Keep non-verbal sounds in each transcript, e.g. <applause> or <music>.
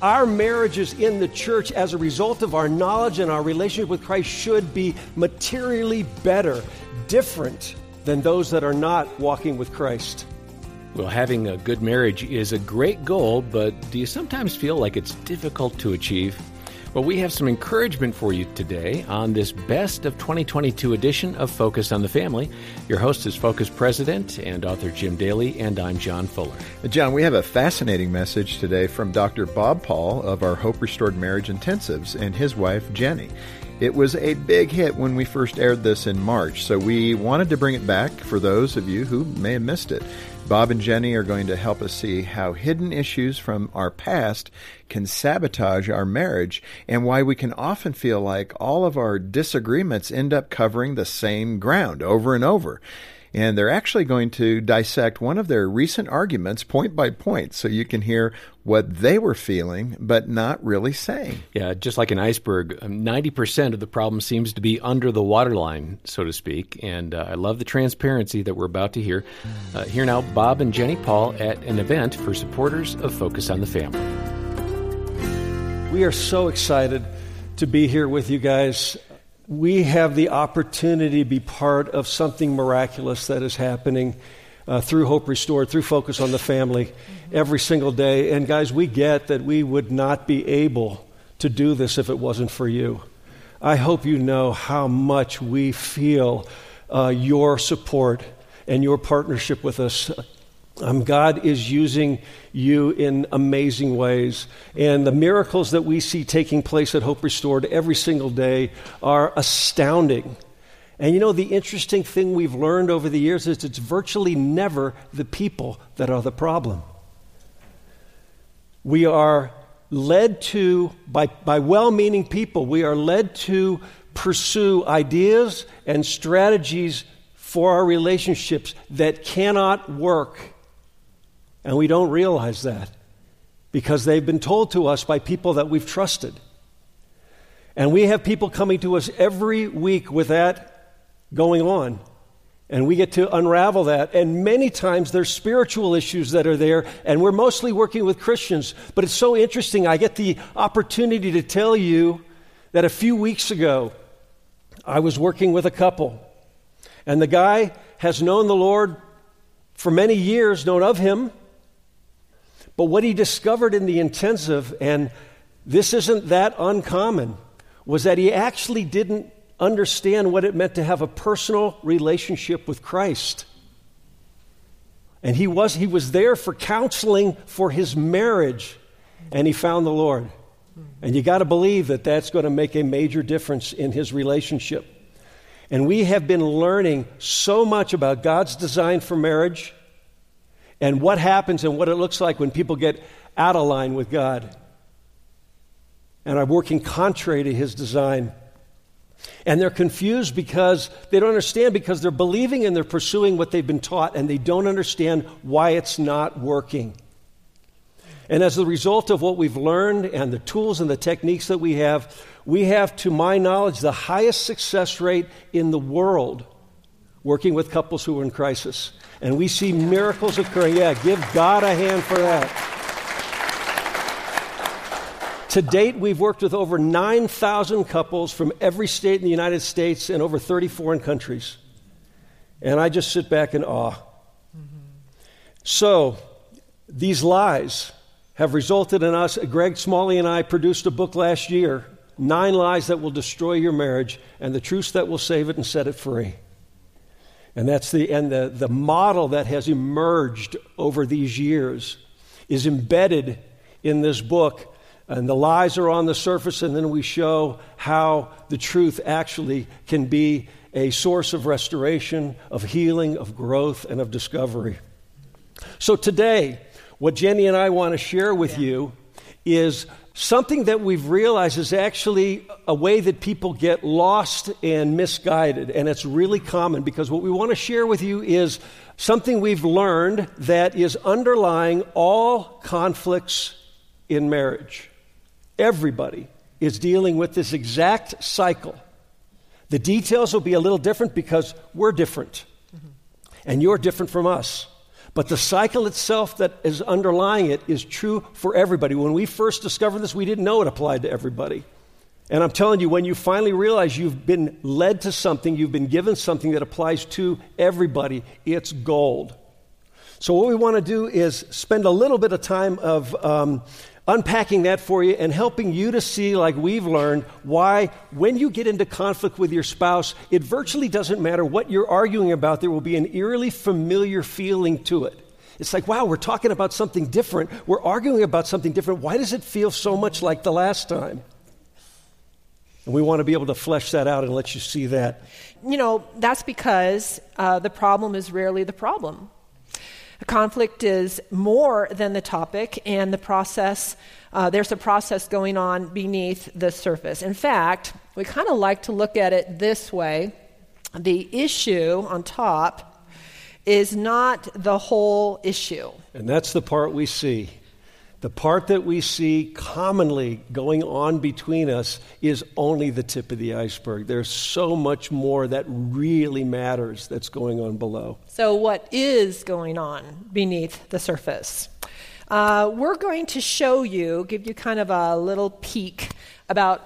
Our marriages in the church, as a result of our knowledge and our relationship with Christ, should be materially better, different than those that are not walking with Christ. Well, having a good marriage is a great goal, but do you sometimes feel like it's difficult to achieve? Well, we have some encouragement for you today on this best of 2022 edition of Focus on the Family. Your host is Focus President and author Jim Daly, and I'm John Fuller. Uh, John, we have a fascinating message today from Dr. Bob Paul of our Hope Restored Marriage Intensives and his wife, Jenni. It was a big hit when we first aired this in March, so we wanted to bring it back for those of you who may have missed it. Bob and Jenni are going to help us see how hidden issues from our past can sabotage our marriage and why we can often feel like all of our disagreements end up covering the same ground over and over and they're actually going to dissect one of their recent arguments point by point so you can hear what they were feeling but not really saying. Yeah, just like an iceberg, 90% um, of the problem seems to be under the waterline, so to speak. And uh, I love the transparency that we're about to hear. Uh, here now, Bob and Jenni Paul at an event for supporters of Focus on the Family. We are so excited to be here with you guys we have the opportunity to be part of something miraculous that is happening uh, through Hope Restored, through Focus on the Family every single day. And guys, we get that we would not be able to do this if it wasn't for you. I hope you know how much we feel uh, your support and your partnership with us um, God is using you in amazing ways. And the miracles that we see taking place at Hope Restored every single day are astounding. And you know, the interesting thing we've learned over the years is it's virtually never the people that are the problem. We are led to, by, by well meaning people, we are led to pursue ideas and strategies for our relationships that cannot work and we don't realize that because they've been told to us by people that we've trusted. And we have people coming to us every week with that going on. And we get to unravel that. And many times there's spiritual issues that are there, and we're mostly working with Christians. But it's so interesting. I get the opportunity to tell you that a few weeks ago, I was working with a couple. And the guy has known the Lord for many years, known of him, but what he discovered in the intensive, and this isn't that uncommon, was that he actually didn't understand what it meant to have a personal relationship with Christ. And he was, he was there for counseling for his marriage, and he found the Lord. And you got to believe that that's going to make a major difference in his relationship. And we have been learning so much about God's design for marriage and what happens and what it looks like when people get out of line with God and are working contrary to His design. And they're confused because they don't understand because they're believing and they're pursuing what they've been taught and they don't understand why it's not working. And as a result of what we've learned and the tools and the techniques that we have, we have, to my knowledge, the highest success rate in the world working with couples who are in crisis. And we see miracles occurring. Yeah, give God a hand for that. To date, we've worked with over 9,000 couples from every state in the United States and over 30 foreign countries. And I just sit back in awe. Mm-hmm. So, these lies have resulted in us. Greg Smalley and I produced a book last year Nine Lies That Will Destroy Your Marriage and the Truths That Will Save It and Set It Free. And that's the, and the, the model that has emerged over these years is embedded in this book. And the lies are on the surface, and then we show how the truth actually can be a source of restoration, of healing, of growth, and of discovery. So today, what Jenni and I want to share with yeah. you is something that we've realized is actually a way that people get lost and misguided. And it's really common because what we want to share with you is something we've learned that is underlying all conflicts in marriage. Everybody is dealing with this exact cycle. The details will be a little different because we're different, mm-hmm. and you're different from us. But the cycle itself that is underlying it is true for everybody. When we first discovered this, we didn't know it applied to everybody. And I'm telling you, when you finally realize you've been led to something, you've been given something that applies to everybody, it's gold. So, what we want to do is spend a little bit of time of um, unpacking that for you and helping you to see, like we've learned, why when you get into conflict with your spouse, it virtually doesn't matter what you're arguing about, there will be an eerily familiar feeling to it. It's like, wow, we're talking about something different. We're arguing about something different. Why does it feel so much like the last time? And we want to be able to flesh that out and let you see that. You know, that's because uh, the problem is rarely the problem. A conflict is more than the topic, and the process, uh, there's a process going on beneath the surface. In fact, we kind of like to look at it this way the issue on top is not the whole issue. And that's the part we see. The part that we see commonly going on between us is only the tip of the iceberg. There's so much more that really matters that's going on below. So, what is going on beneath the surface? Uh, we're going to show you, give you kind of a little peek about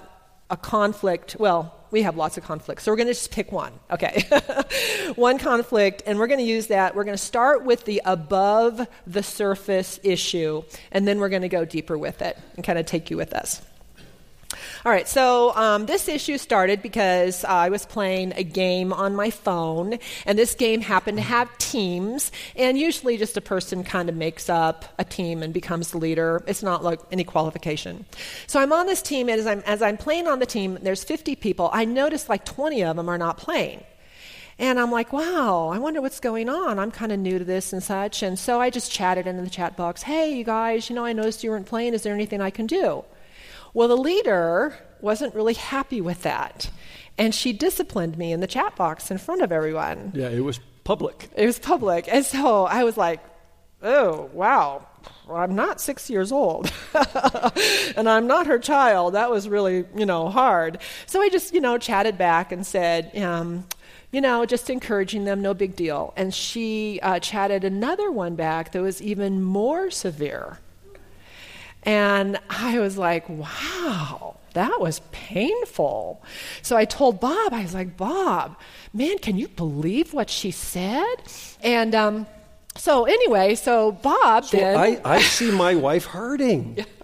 a conflict. Well, we have lots of conflicts. So we're going to just pick one. Okay. <laughs> one conflict, and we're going to use that. We're going to start with the above the surface issue, and then we're going to go deeper with it and kind of take you with us. All right, so um, this issue started because I was playing a game on my phone, and this game happened to have teams, and usually just a person kind of makes up a team and becomes the leader. It's not like any qualification. So I'm on this team, and as I'm, as I'm playing on the team, there's 50 people. I notice like 20 of them are not playing. And I'm like, wow, I wonder what's going on. I'm kind of new to this and such. And so I just chatted into the chat box, hey, you guys, you know, I noticed you weren't playing. Is there anything I can do? Well, the leader wasn't really happy with that. And she disciplined me in the chat box in front of everyone. Yeah, it was public. It was public. And so I was like, oh, wow. I'm not six years old. <laughs> and I'm not her child. That was really, you know, hard. So I just, you know, chatted back and said, um, you know, just encouraging them, no big deal. And she uh, chatted another one back that was even more severe. And I was like, wow, that was painful. So I told Bob, I was like, Bob, man, can you believe what she said? And um, so anyway, so Bob so then. I, I see my wife hurting. <laughs>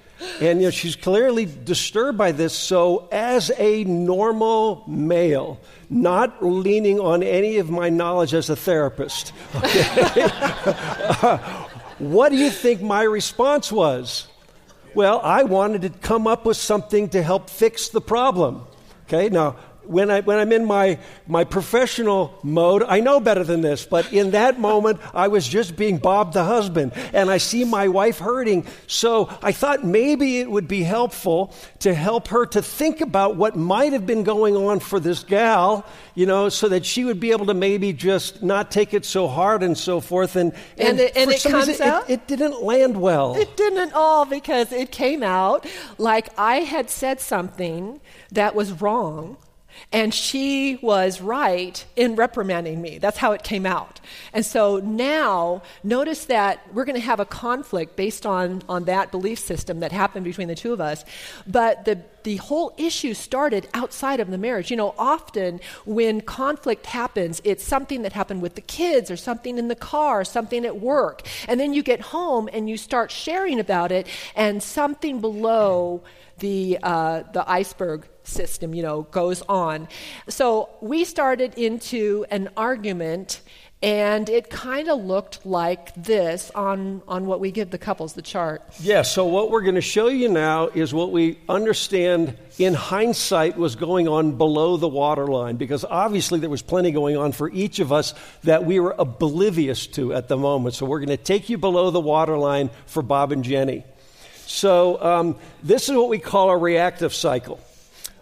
And you know, she's clearly disturbed by this. So, as a normal male, not leaning on any of my knowledge as a therapist, <laughs> okay, <laughs> what do you think my response was? Well, I wanted to come up with something to help fix the problem. Okay, now when, I, when I'm in my, my professional mode, I know better than this, but in that moment, I was just being Bob the husband, and I see my wife hurting. So I thought maybe it would be helpful to help her to think about what might have been going on for this gal, you know, so that she would be able to maybe just not take it so hard and so forth. And, and, and it, and it comes reason, out? It, it didn't land well. It didn't at all because it came out like I had said something that was wrong and she was right in reprimanding me. That's how it came out. And so now, notice that we're going to have a conflict based on, on that belief system that happened between the two of us. But the, the whole issue started outside of the marriage. You know, often when conflict happens, it's something that happened with the kids or something in the car, something at work. And then you get home and you start sharing about it, and something below the, uh, the iceberg system, you know, goes on. So we started into an argument and it kind of looked like this on, on what we give the couples, the chart. Yeah, so what we're going to show you now is what we understand in hindsight was going on below the waterline, because obviously there was plenty going on for each of us that we were oblivious to at the moment. So we're going to take you below the waterline for Bob and Jenni. So um, this is what we call a reactive cycle.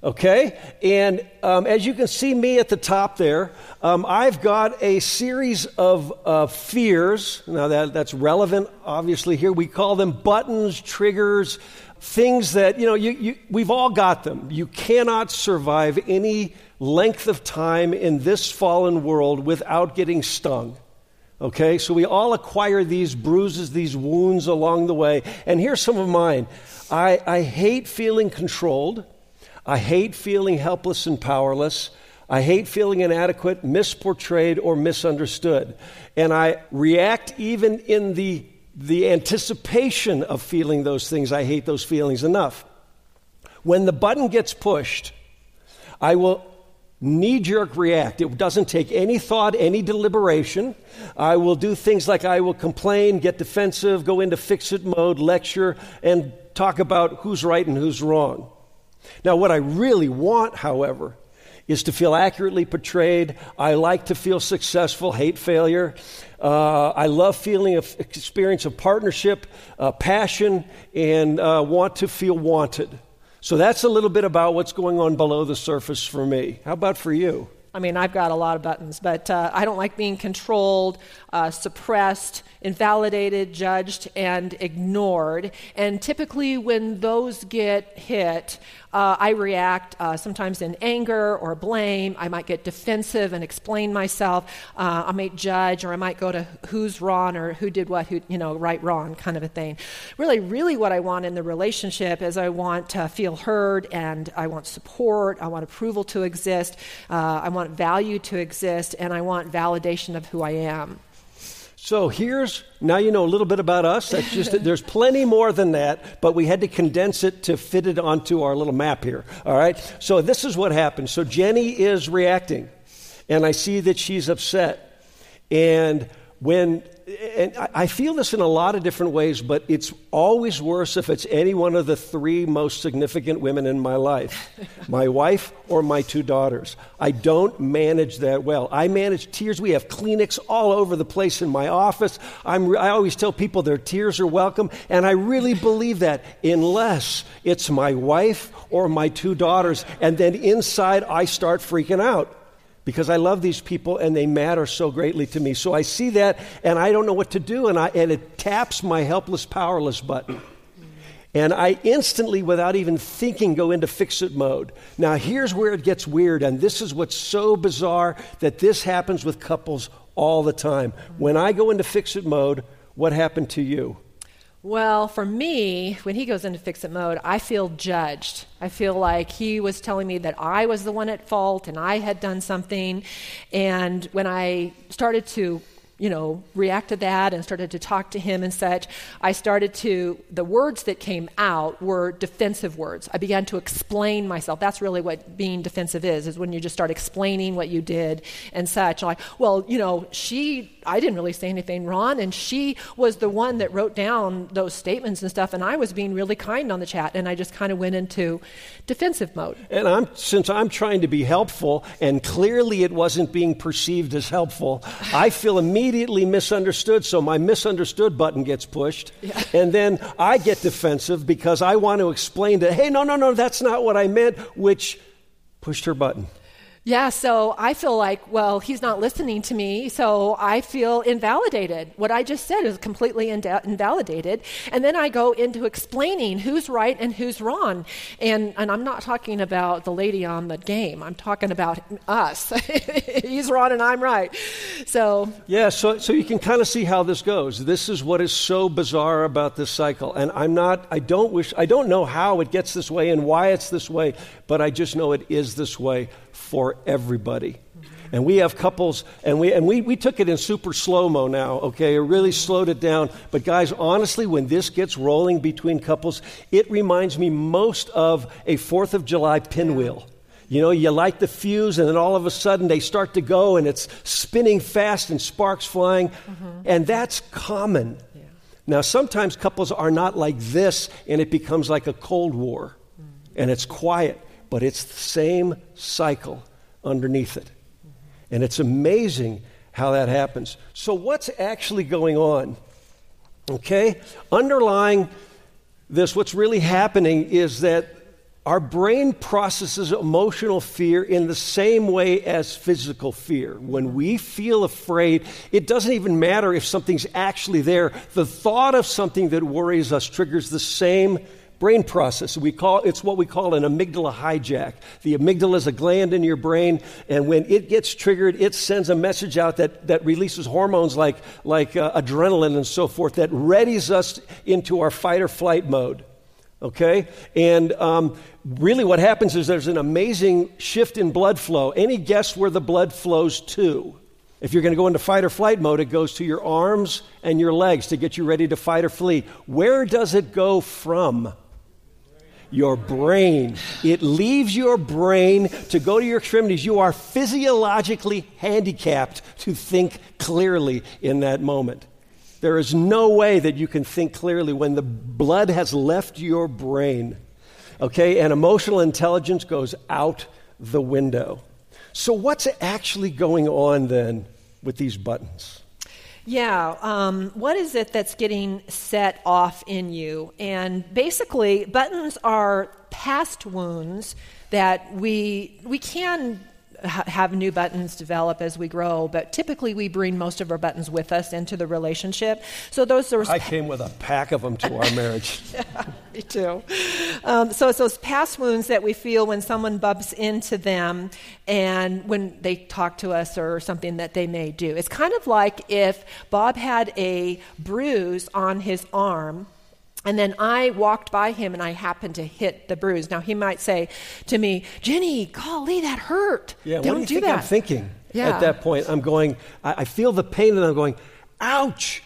Okay? And um, as you can see me at the top there, um, I've got a series of uh, fears. Now, that, that's relevant, obviously, here. We call them buttons, triggers, things that, you know, you, you, we've all got them. You cannot survive any length of time in this fallen world without getting stung. Okay, so we all acquire these bruises, these wounds along the way. And here's some of mine I, I hate feeling controlled. I hate feeling helpless and powerless. I hate feeling inadequate, misportrayed, or misunderstood. And I react even in the, the anticipation of feeling those things. I hate those feelings enough. When the button gets pushed, I will knee jerk react. It doesn't take any thought, any deliberation. I will do things like I will complain, get defensive, go into fix it mode, lecture, and talk about who's right and who's wrong. Now, what I really want, however, is to feel accurately portrayed. I like to feel successful, hate failure. Uh, I love feeling of experience of partnership, uh, passion, and uh, want to feel wanted. So that's a little bit about what's going on below the surface for me. How about for you? I mean, I've got a lot of buttons, but uh, I don't like being controlled, uh, suppressed, invalidated, judged, and ignored. And typically, when those get hit, uh, I react uh, sometimes in anger or blame. I might get defensive and explain myself. Uh, I might judge, or I might go to who's wrong or who did what, who, you know, right, wrong kind of a thing. Really, really, what I want in the relationship is I want to feel heard and I want support. I want approval to exist. Uh, I want value to exist, and I want validation of who I am. So here's now you know a little bit about us. That's just there's plenty more than that, but we had to condense it to fit it onto our little map here. All right. So this is what happened. So Jenni is reacting, and I see that she's upset, and when and I feel this in a lot of different ways, but it's always worse if it's any one of the three most significant women in my life <laughs> my wife or my two daughters. I don't manage that well. I manage tears. We have Kleenex all over the place in my office. I'm, I always tell people their tears are welcome, and I really believe that unless it's my wife or my two daughters, and then inside I start freaking out because I love these people and they matter so greatly to me. So I see that and I don't know what to do, and, I, and it taps my helpless, powerless button. And I instantly, without even thinking, go into fix it mode. Now, here's where it gets weird, and this is what's so bizarre that this happens with couples all the time. When I go into fix it mode, what happened to you? Well, for me, when he goes into fix it mode, I feel judged. I feel like he was telling me that I was the one at fault and I had done something. And when I started to you know, react to that and started to talk to him and such, I started to, the words that came out were defensive words. I began to explain myself. That's really what being defensive is, is when you just start explaining what you did and such. like, well, you know, she, I didn't really say anything wrong, and she was the one that wrote down those statements and stuff, and I was being really kind on the chat, and I just kind of went into defensive mode. And I'm, since I'm trying to be helpful, and clearly it wasn't being perceived as helpful, I feel immediately immediately misunderstood, so my misunderstood button gets pushed. Yeah. And then I get defensive because I want to explain that, hey, no, no, no, that's not what I meant, which pushed her button. Yeah, so I feel like, well, he's not listening to me, so I feel invalidated. What I just said is completely invalidated. And then I go into explaining who's right and who's wrong. And, and I'm not talking about the lady on the game, I'm talking about us. <laughs> he's wrong and I'm right. So. Yeah, so, so you can kind of see how this goes. This is what is so bizarre about this cycle. And I'm not, I don't wish, I don't know how it gets this way and why it's this way, but I just know it is this way for everybody. And we have couples, and we, and we, we took it in super slow mo now, okay? It really slowed it down. But, guys, honestly, when this gets rolling between couples, it reminds me most of a Fourth of July pinwheel. You know, you light the fuse, and then all of a sudden they start to go, and it's spinning fast and sparks flying. Mm-hmm. And that's common. Yeah. Now, sometimes couples are not like this, and it becomes like a Cold War, mm. and it's quiet but it's the same cycle underneath it. And it's amazing how that happens. So, what's actually going on? Okay? Underlying this, what's really happening is that our brain processes emotional fear in the same way as physical fear. When we feel afraid, it doesn't even matter if something's actually there. The thought of something that worries us triggers the same brain process. We call, it's what we call an amygdala hijack. The amygdala is a gland in your brain, and when it gets triggered, it sends a message out that, that releases hormones like, like uh, adrenaline and so forth that readies us into our fight or flight mode. Okay? And um, really, what happens is there's an amazing shift in blood flow. Any guess where the blood flows to? If you're going to go into fight or flight mode, it goes to your arms and your legs to get you ready to fight or flee. Where does it go from? Your brain. It leaves your brain to go to your extremities. You are physiologically handicapped to think clearly in that moment. There is no way that you can think clearly when the blood has left your brain. Okay? And emotional intelligence goes out the window. So, what's actually going on then with these buttons? Yeah, um, what is it that's getting set off in you? And basically, buttons are past wounds that we we can have new buttons develop as we grow, but typically we bring most of our buttons with us into the relationship. So those are. I came with a pack of them to our <laughs> marriage. yeah, me too. Um, so it's those past wounds that we feel when someone bumps into them and when they talk to us or something that they may do. It's kind of like if Bob had a bruise on his arm and then I walked by him and I happened to hit the bruise. Now he might say to me, Jenni, golly, that hurt. Yeah, Don't what do you do think that. I'm thinking Yeah. at that point? I'm going, I, I feel the pain and I'm going, ouch,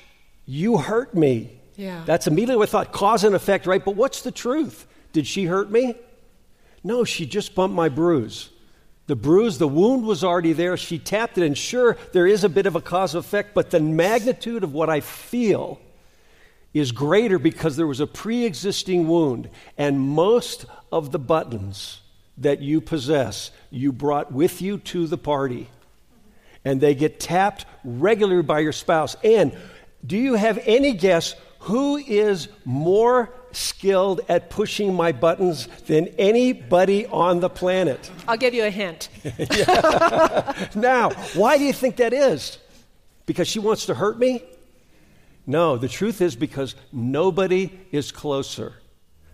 you hurt me. Yeah. That's immediately what I thought, cause and effect, right? But what's the truth? Did she hurt me? No, she just bumped my bruise. The bruise, the wound was already there. She tapped it, and sure, there is a bit of a cause effect, but the magnitude of what I feel is greater because there was a pre existing wound. And most of the buttons that you possess, you brought with you to the party. And they get tapped regularly by your spouse. And do you have any guess who is more skilled at pushing my buttons than anybody on the planet? I'll give you a hint. <laughs> <laughs> Now, why do you think that is? Because she wants to hurt me? No, the truth is because nobody is closer.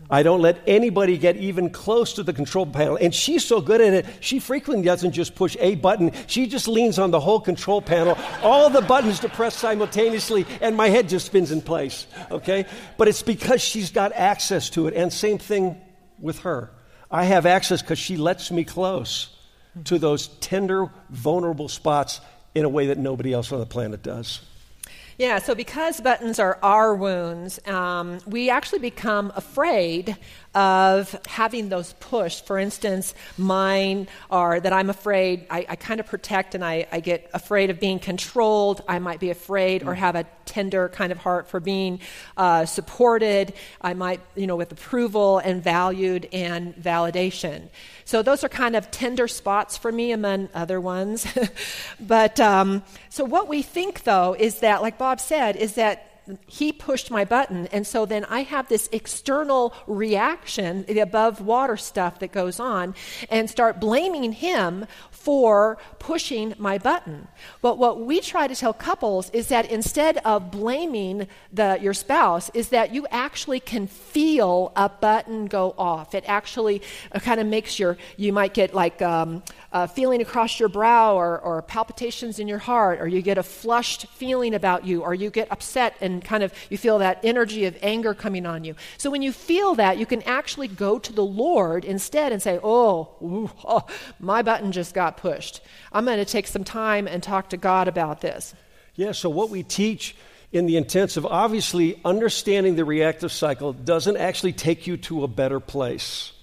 I don't let anybody get even close to the control panel. And she's so good at it, she frequently doesn't just push a button, she just leans on the whole control panel, all the buttons to press simultaneously, and my head just spins in place. Okay? But it's because she's got access to it. And same thing with her. I have access because she lets me close to those tender, vulnerable spots in a way that nobody else on the planet does. Yeah, so because buttons are our wounds, um, we actually become afraid of having those pushed. For instance, mine are that I'm afraid, I, I kind of protect and I, I get afraid of being controlled. I might be afraid or have a tender kind of heart for being uh, supported. I might, you know, with approval and valued and validation. So those are kind of tender spots for me among other ones. <laughs> but um, so what we think though is that, like Bob said, is that he pushed my button, and so then I have this external reaction, the above water stuff that goes on, and start blaming him for pushing my button. But what we try to tell couples is that instead of blaming the, your spouse, is that you actually can feel a button go off. It actually uh, kind of makes your, you might get like um, a feeling across your brow or, or palpitations in your heart, or you get a flushed feeling about you, or you get upset and kind of you feel that energy of anger coming on you. So when you feel that, you can actually go to the Lord instead and say, Oh, ooh, oh <laughs> my button just got pushed. I'm going to take some time and talk to God about this. Yeah, so what we teach in the intensive, obviously, understanding the reactive cycle doesn't actually take you to a better place.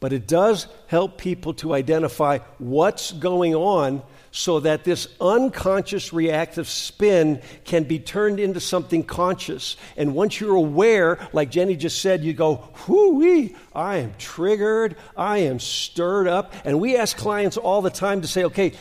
But it does help people to identify what's going on so that this unconscious reactive spin can be turned into something conscious. And once you're aware, like Jenni just said, you go, whoo I am triggered, I am stirred up. And we ask clients all the time to say, okay,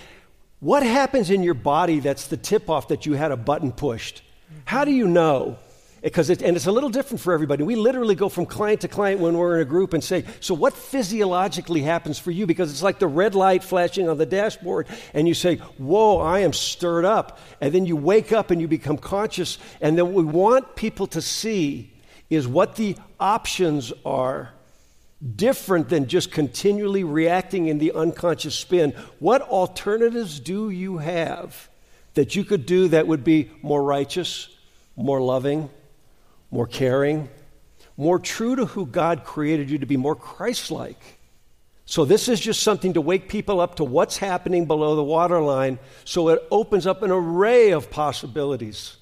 what happens in your body that's the tip off that you had a button pushed? How do you know? Because it, and it's a little different for everybody. We literally go from client to client when we're in a group and say, So, what physiologically happens for you? Because it's like the red light flashing on the dashboard, and you say, Whoa, I am stirred up. And then you wake up and you become conscious. And then we want people to see is what the options are different than just continually reacting in the unconscious spin. What alternatives do you have that you could do that would be more righteous, more loving, more caring, more true to who God created you to be, more Christ like? So, this is just something to wake people up to what's happening below the waterline so it opens up an array of possibilities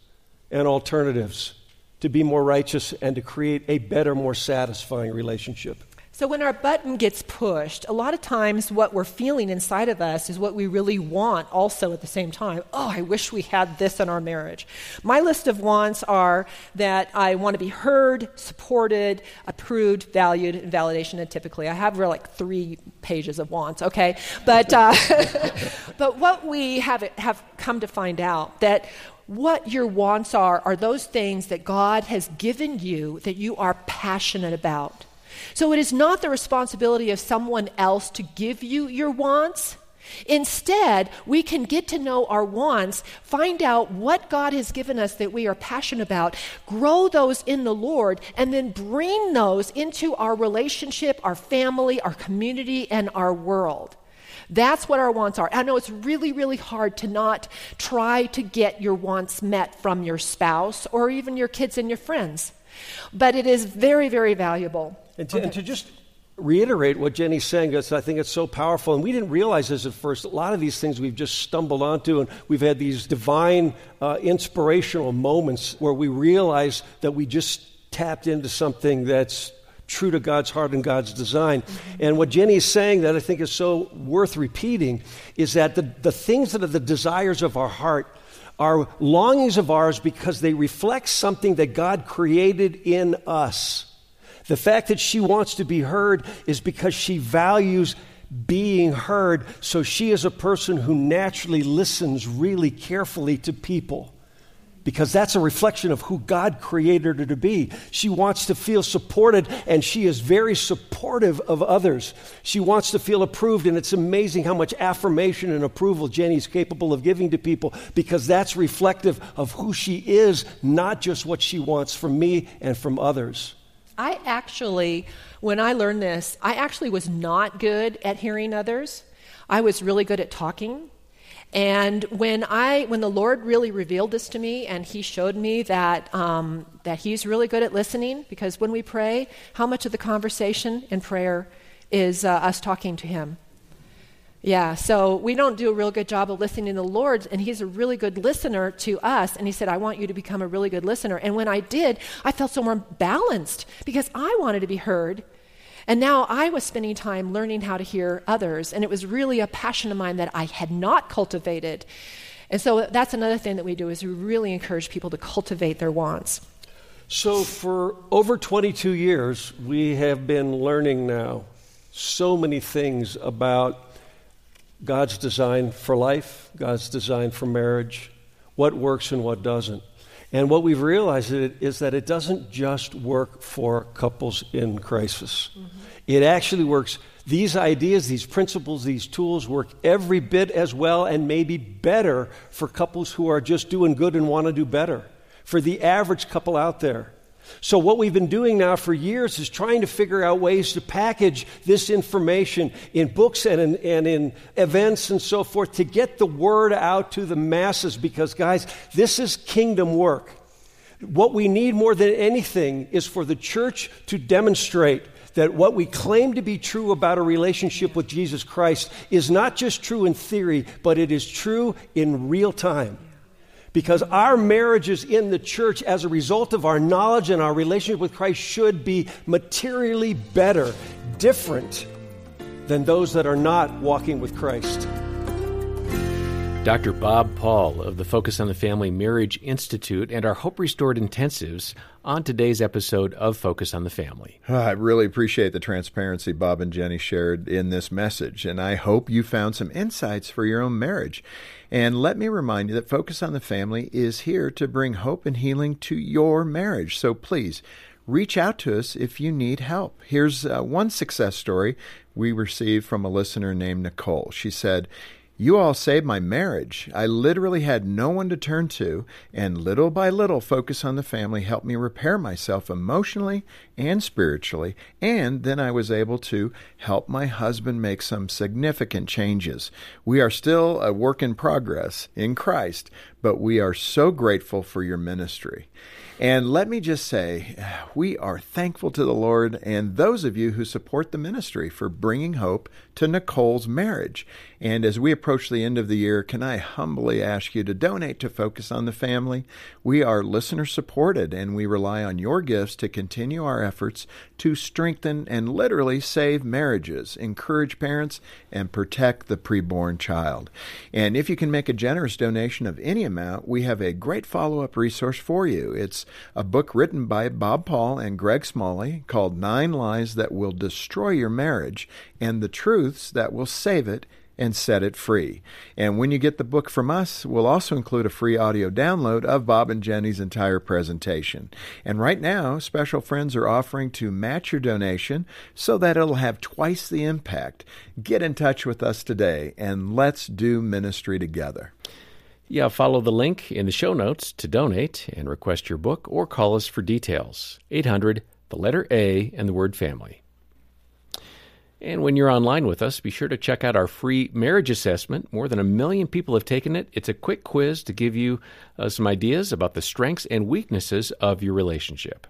and alternatives to be more righteous and to create a better, more satisfying relationship. So, when our button gets pushed, a lot of times what we're feeling inside of us is what we really want also at the same time. Oh, I wish we had this in our marriage. My list of wants are that I want to be heard, supported, approved, valued, and validation. And typically, I have like three pages of wants, okay? But, uh, <laughs> but what we have, have come to find out that what your wants are are those things that God has given you that you are passionate about. So it is not the responsibility of someone else to give you your wants. Instead, we can get to know our wants, find out what God has given us that we are passionate about, grow those in the Lord, and then bring those into our relationship, our family, our community, and our world. That's what our wants are. I know it's really, really hard to not try to get your wants met from your spouse or even your kids and your friends, but it is very, very valuable. And to, okay. and to just reiterate what Jenni's saying, I think it's so powerful. And we didn't realize this at first. A lot of these things we've just stumbled onto, and we've had these divine, uh, inspirational moments where we realize that we just tapped into something that's true to God's heart and God's design. Mm-hmm. And what Jenni is saying that I think is so worth repeating is that the, the things that are the desires of our heart are longings of ours because they reflect something that God created in us. The fact that she wants to be heard is because she values being heard, so she is a person who naturally listens really carefully to people because that's a reflection of who God created her to be. She wants to feel supported, and she is very supportive of others. She wants to feel approved, and it's amazing how much affirmation and approval Jenni's capable of giving to people because that's reflective of who she is, not just what she wants from me and from others. I actually, when I learned this, I actually was not good at hearing others. I was really good at talking. And when I, when the Lord really revealed this to me, and He showed me that um, that He's really good at listening, because when we pray, how much of the conversation in prayer is uh, us talking to Him? Yeah, so we don't do a real good job of listening to the Lord, and He's a really good listener to us. And He said, I want you to become a really good listener. And when I did, I felt so more balanced because I wanted to be heard. And now I was spending time learning how to hear others, and it was really a passion of mine that I had not cultivated. And so that's another thing that we do is we really encourage people to cultivate their wants. So for over 22 years, we have been learning now so many things about God's design for life, God's design for marriage, what works and what doesn't. And what we've realized is that it doesn't just work for couples in crisis. Mm-hmm. It actually works. These ideas, these principles, these tools work every bit as well and maybe better for couples who are just doing good and want to do better. For the average couple out there. So, what we've been doing now for years is trying to figure out ways to package this information in books and in, and in events and so forth to get the word out to the masses because, guys, this is kingdom work. What we need more than anything is for the church to demonstrate that what we claim to be true about a relationship with Jesus Christ is not just true in theory, but it is true in real time. Because our marriages in the church, as a result of our knowledge and our relationship with Christ, should be materially better, different than those that are not walking with Christ. Dr. Bob Paul of the Focus on the Family Marriage Institute and our Hope Restored intensives on today's episode of Focus on the Family. Uh, I really appreciate the transparency Bob and Jenni shared in this message, and I hope you found some insights for your own marriage. And let me remind you that Focus on the Family is here to bring hope and healing to your marriage. So please reach out to us if you need help. Here's uh, one success story we received from a listener named Nicole. She said, You all saved my marriage. I literally had no one to turn to, and little by little, focus on the family helped me repair myself emotionally and spiritually, and then I was able to help my husband make some significant changes. We are still a work in progress in Christ, but we are so grateful for your ministry. And let me just say, we are thankful to the Lord and those of you who support the ministry for bringing hope to Nicole's marriage. And as we approach the end of the year, can I humbly ask you to donate to Focus on the Family? We are listener supported and we rely on your gifts to continue our efforts to strengthen and literally save marriages, encourage parents, and protect the preborn child. And if you can make a generous donation of any amount, we have a great follow up resource for you. It's a book written by Bob Paul and Greg Smalley called Nine Lies That Will Destroy Your Marriage and the Truths That Will Save It and set it free. And when you get the book from us, we'll also include a free audio download of Bob and Jenni's entire presentation. And right now, special friends are offering to match your donation so that it'll have twice the impact. Get in touch with us today and let's do ministry together. Yeah, follow the link in the show notes to donate and request your book or call us for details. 800, the letter A, and the word family. And when you're online with us, be sure to check out our free marriage assessment. More than a million people have taken it. It's a quick quiz to give you uh, some ideas about the strengths and weaknesses of your relationship.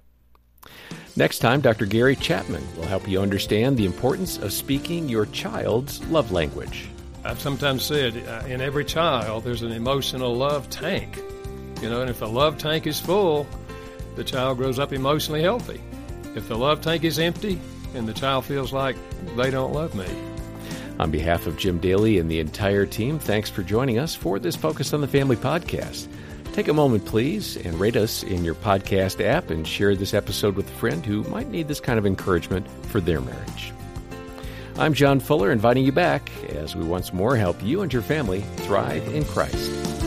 Next time, Dr. Gary Chapman will help you understand the importance of speaking your child's love language. I've sometimes said uh, in every child there's an emotional love tank. You know, and if the love tank is full, the child grows up emotionally healthy. If the love tank is empty, and the child feels like they don't love me. On behalf of Jim Daly and the entire team, thanks for joining us for this Focus on the Family podcast. Take a moment, please, and rate us in your podcast app and share this episode with a friend who might need this kind of encouragement for their marriage. I'm John Fuller, inviting you back as we once more help you and your family thrive in Christ.